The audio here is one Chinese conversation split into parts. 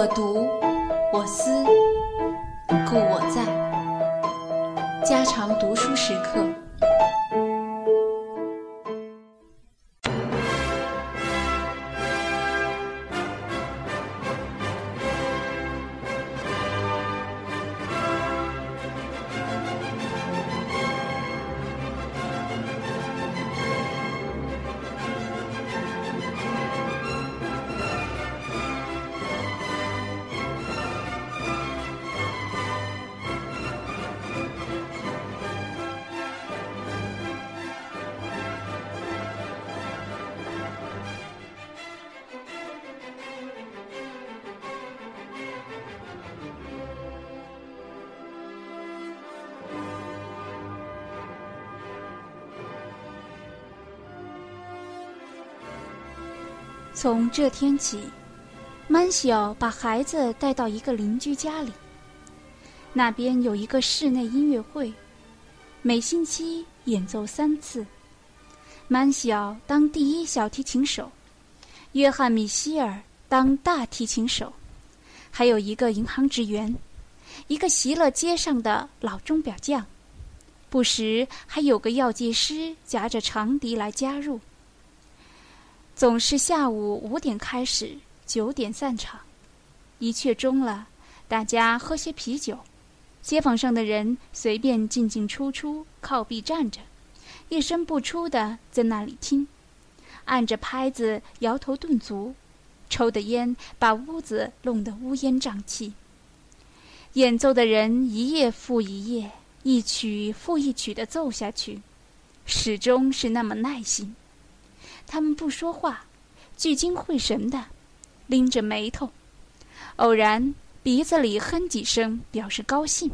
我读，我思，故我在。家常读书时刻。从这天起，曼小把孩子带到一个邻居家里。那边有一个室内音乐会，每星期演奏三次。曼小当第一小提琴手，约翰米歇尔当大提琴手，还有一个银行职员，一个席勒街上的老钟表匠，不时还有个药剂师夹着长笛来加入。总是下午五点开始，九点散场。一切终了，大家喝些啤酒。街坊上的人随便进进出出，靠壁站着，一声不出的在那里听，按着拍子摇头顿足，抽的烟把屋子弄得乌烟瘴气。演奏的人一页复一页，一曲复一曲的奏下去，始终是那么耐心。他们不说话，聚精会神的拎着眉头，偶然鼻子里哼几声表示高兴。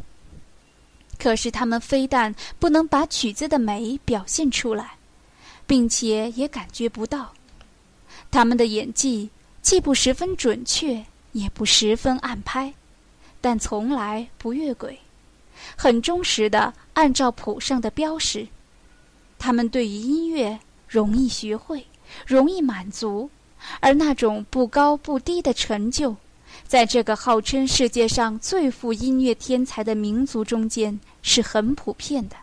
可是他们非但不能把曲子的美表现出来，并且也感觉不到。他们的演技既不十分准确，也不十分按拍，但从来不越轨，很忠实的按照谱上的标识。他们对于音乐。容易学会，容易满足，而那种不高不低的成就，在这个号称世界上最富音乐天才的民族中间是很普遍的。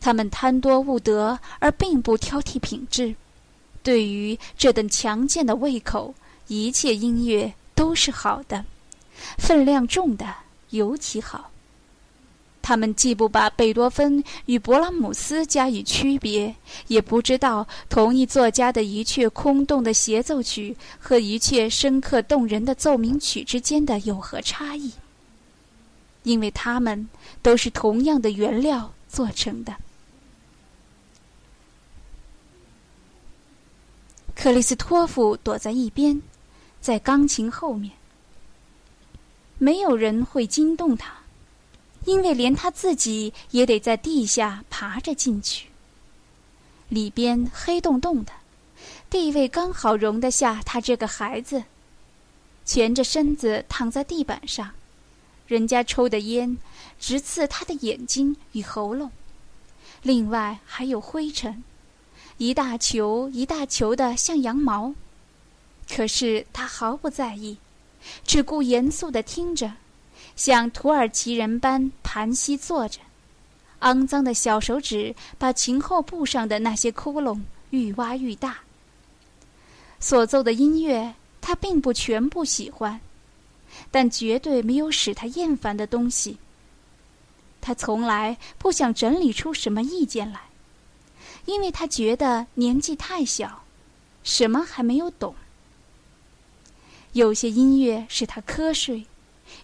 他们贪多恶得，而并不挑剔品质。对于这等强健的胃口，一切音乐都是好的，分量重的尤其好。他们既不把贝多芬与勃拉姆斯加以区别，也不知道同一作家的一阙空洞的协奏曲和一阙深刻动人的奏鸣曲之间的有何差异，因为他们都是同样的原料做成的。克里斯托夫躲在一边，在钢琴后面，没有人会惊动他。因为连他自己也得在地下爬着进去。里边黑洞洞的，地位刚好容得下他这个孩子。蜷着身子躺在地板上，人家抽的烟直刺他的眼睛与喉咙。另外还有灰尘，一大球一大球的像羊毛。可是他毫不在意，只顾严肃的听着。像土耳其人般盘膝坐着，肮脏的小手指把琴后部上的那些窟窿愈挖愈大。所奏的音乐他并不全部喜欢，但绝对没有使他厌烦的东西。他从来不想整理出什么意见来，因为他觉得年纪太小，什么还没有懂。有些音乐使他瞌睡。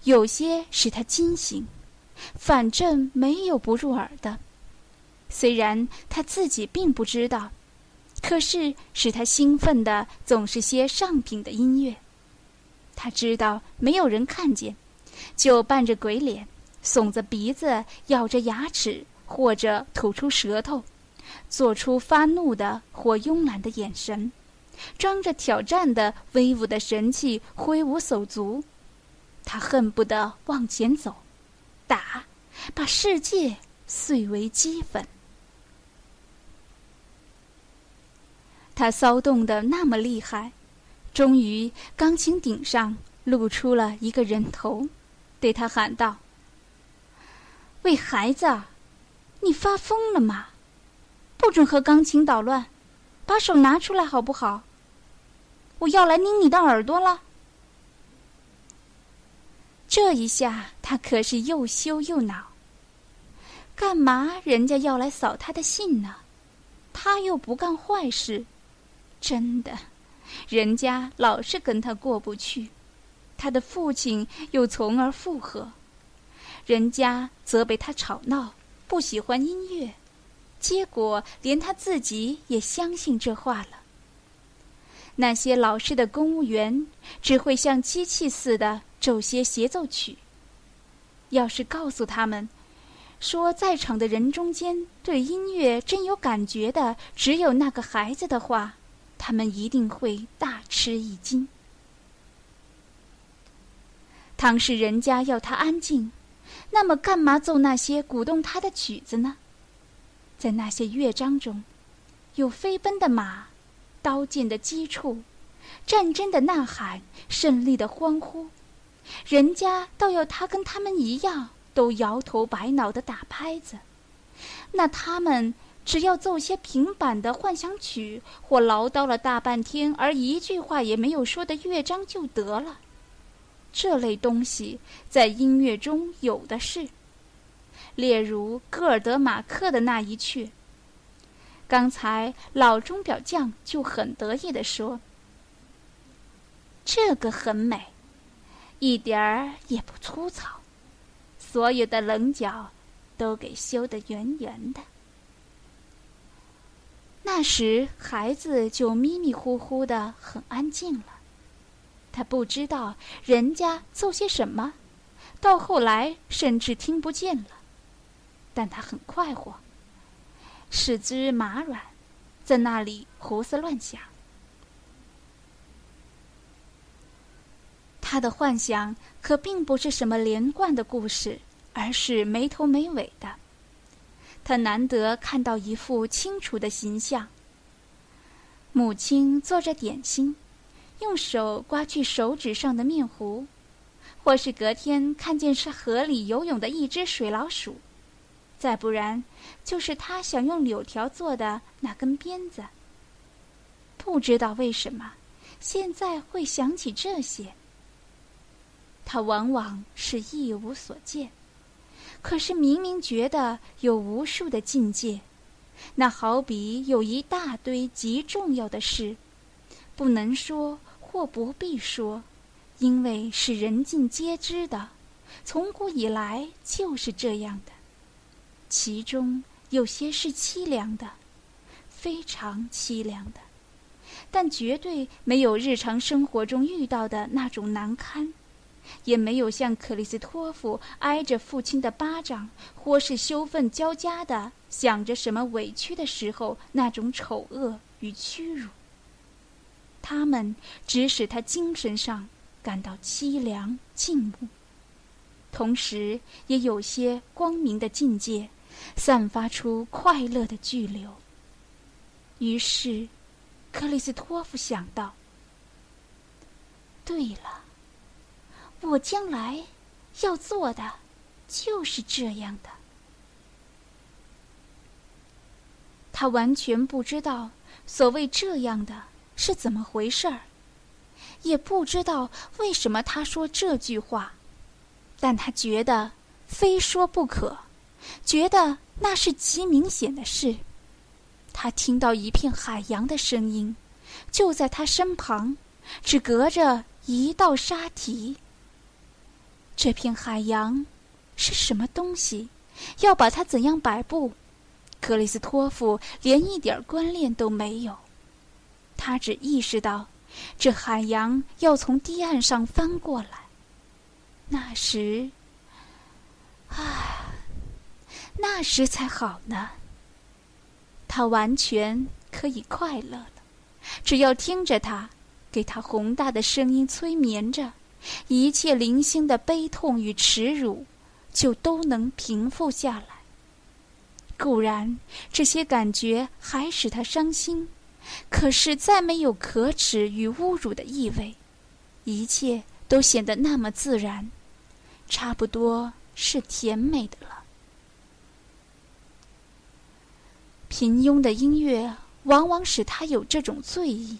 有些使他惊醒，反正没有不入耳的。虽然他自己并不知道，可是使他兴奋的总是些上品的音乐。他知道没有人看见，就扮着鬼脸，耸着鼻子，咬着牙齿，或者吐出舌头，做出发怒的或慵懒的眼神，装着挑战的威武的神气，挥舞手足。他恨不得往前走，打，把世界碎为齑粉。他骚动的那么厉害，终于钢琴顶上露出了一个人头，对他喊道：“喂，孩子，你发疯了吗？不准和钢琴捣乱，把手拿出来好不好？我要来拧你的耳朵了。”这一下，他可是又羞又恼。干嘛人家要来扫他的兴呢？他又不干坏事，真的，人家老是跟他过不去。他的父亲又从而附和，人家责备他吵闹，不喜欢音乐，结果连他自己也相信这话了。那些老实的公务员只会像机器似的。奏些协奏曲。要是告诉他们，说在场的人中间对音乐真有感觉的只有那个孩子的话，他们一定会大吃一惊。倘是人家要他安静，那么干嘛奏那些鼓动他的曲子呢？在那些乐章中，有飞奔的马，刀剑的击触，战争的呐喊，胜利的欢呼。人家倒要他跟他们一样，都摇头摆脑的打拍子，那他们只要奏些平板的幻想曲，或唠叨了大半天而一句话也没有说的乐章就得了。这类东西在音乐中有的是，例如戈尔德马克的那一阙。刚才老钟表匠就很得意地说：“这个很美。”一点儿也不粗糙，所有的棱角都给修得圆圆的。那时孩子就迷迷糊糊的，很安静了。他不知道人家奏些什么，到后来甚至听不见了。但他很快活，四肢麻软，在那里胡思乱想。他的幻想可并不是什么连贯的故事，而是没头没尾的。他难得看到一幅清楚的形象：母亲做着点心，用手刮去手指上的面糊；或是隔天看见是河里游泳的一只水老鼠；再不然，就是他想用柳条做的那根鞭子。不知道为什么，现在会想起这些。他往往是一无所见，可是明明觉得有无数的境界，那好比有一大堆极重要的事，不能说或不必说，因为是人尽皆知的，从古以来就是这样的。其中有些是凄凉的，非常凄凉的，但绝对没有日常生活中遇到的那种难堪。也没有像克里斯托夫挨着父亲的巴掌，或是羞愤交加的想着什么委屈的时候那种丑恶与屈辱。他们只使他精神上感到凄凉静穆，同时也有些光明的境界，散发出快乐的巨流。于是，克里斯托夫想到：对了。我将来要做的就是这样的。他完全不知道所谓这样的是怎么回事儿，也不知道为什么他说这句话，但他觉得非说不可，觉得那是极明显的事。他听到一片海洋的声音，就在他身旁，只隔着一道沙堤。这片海洋是什么东西？要把它怎样摆布？克里斯托夫连一点观念都没有。他只意识到，这海洋要从堤岸上翻过来。那时，那时才好呢。他完全可以快乐了，只要听着他，给他宏大的声音催眠着。一切零星的悲痛与耻辱，就都能平复下来。固然这些感觉还使他伤心，可是再没有可耻与侮辱的意味，一切都显得那么自然，差不多是甜美的了。平庸的音乐往往使他有这种醉意。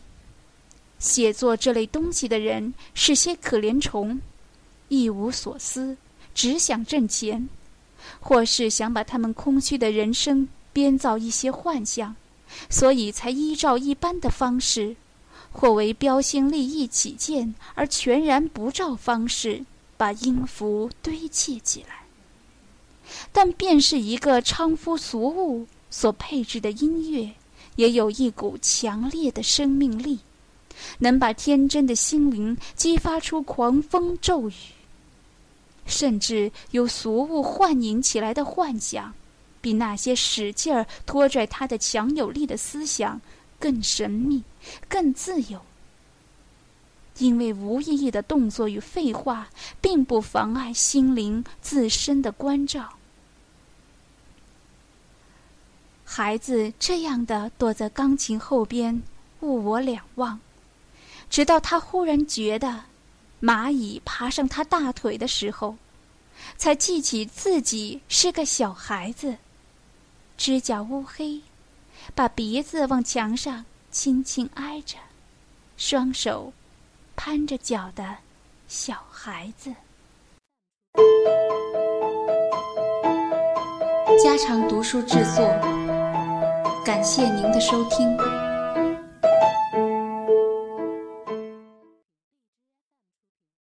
写作这类东西的人是些可怜虫，一无所思，只想挣钱，或是想把他们空虚的人生编造一些幻象，所以才依照一般的方式，或为标新立异起见而全然不照方式把音符堆砌起来。但便是一个昌夫俗物所配置的音乐，也有一股强烈的生命力。能把天真的心灵激发出狂风骤雨，甚至由俗物幻影起来的幻想，比那些使劲儿拖拽他的强有力的思想更神秘、更自由。因为无意义的动作与废话，并不妨碍心灵自身的关照。孩子这样的躲在钢琴后边，物我两忘。直到他忽然觉得蚂蚁爬上他大腿的时候，才记起自己是个小孩子，指甲乌黑，把鼻子往墙上轻轻挨着，双手攀着脚的小孩子。家常读书制作，感谢您的收听。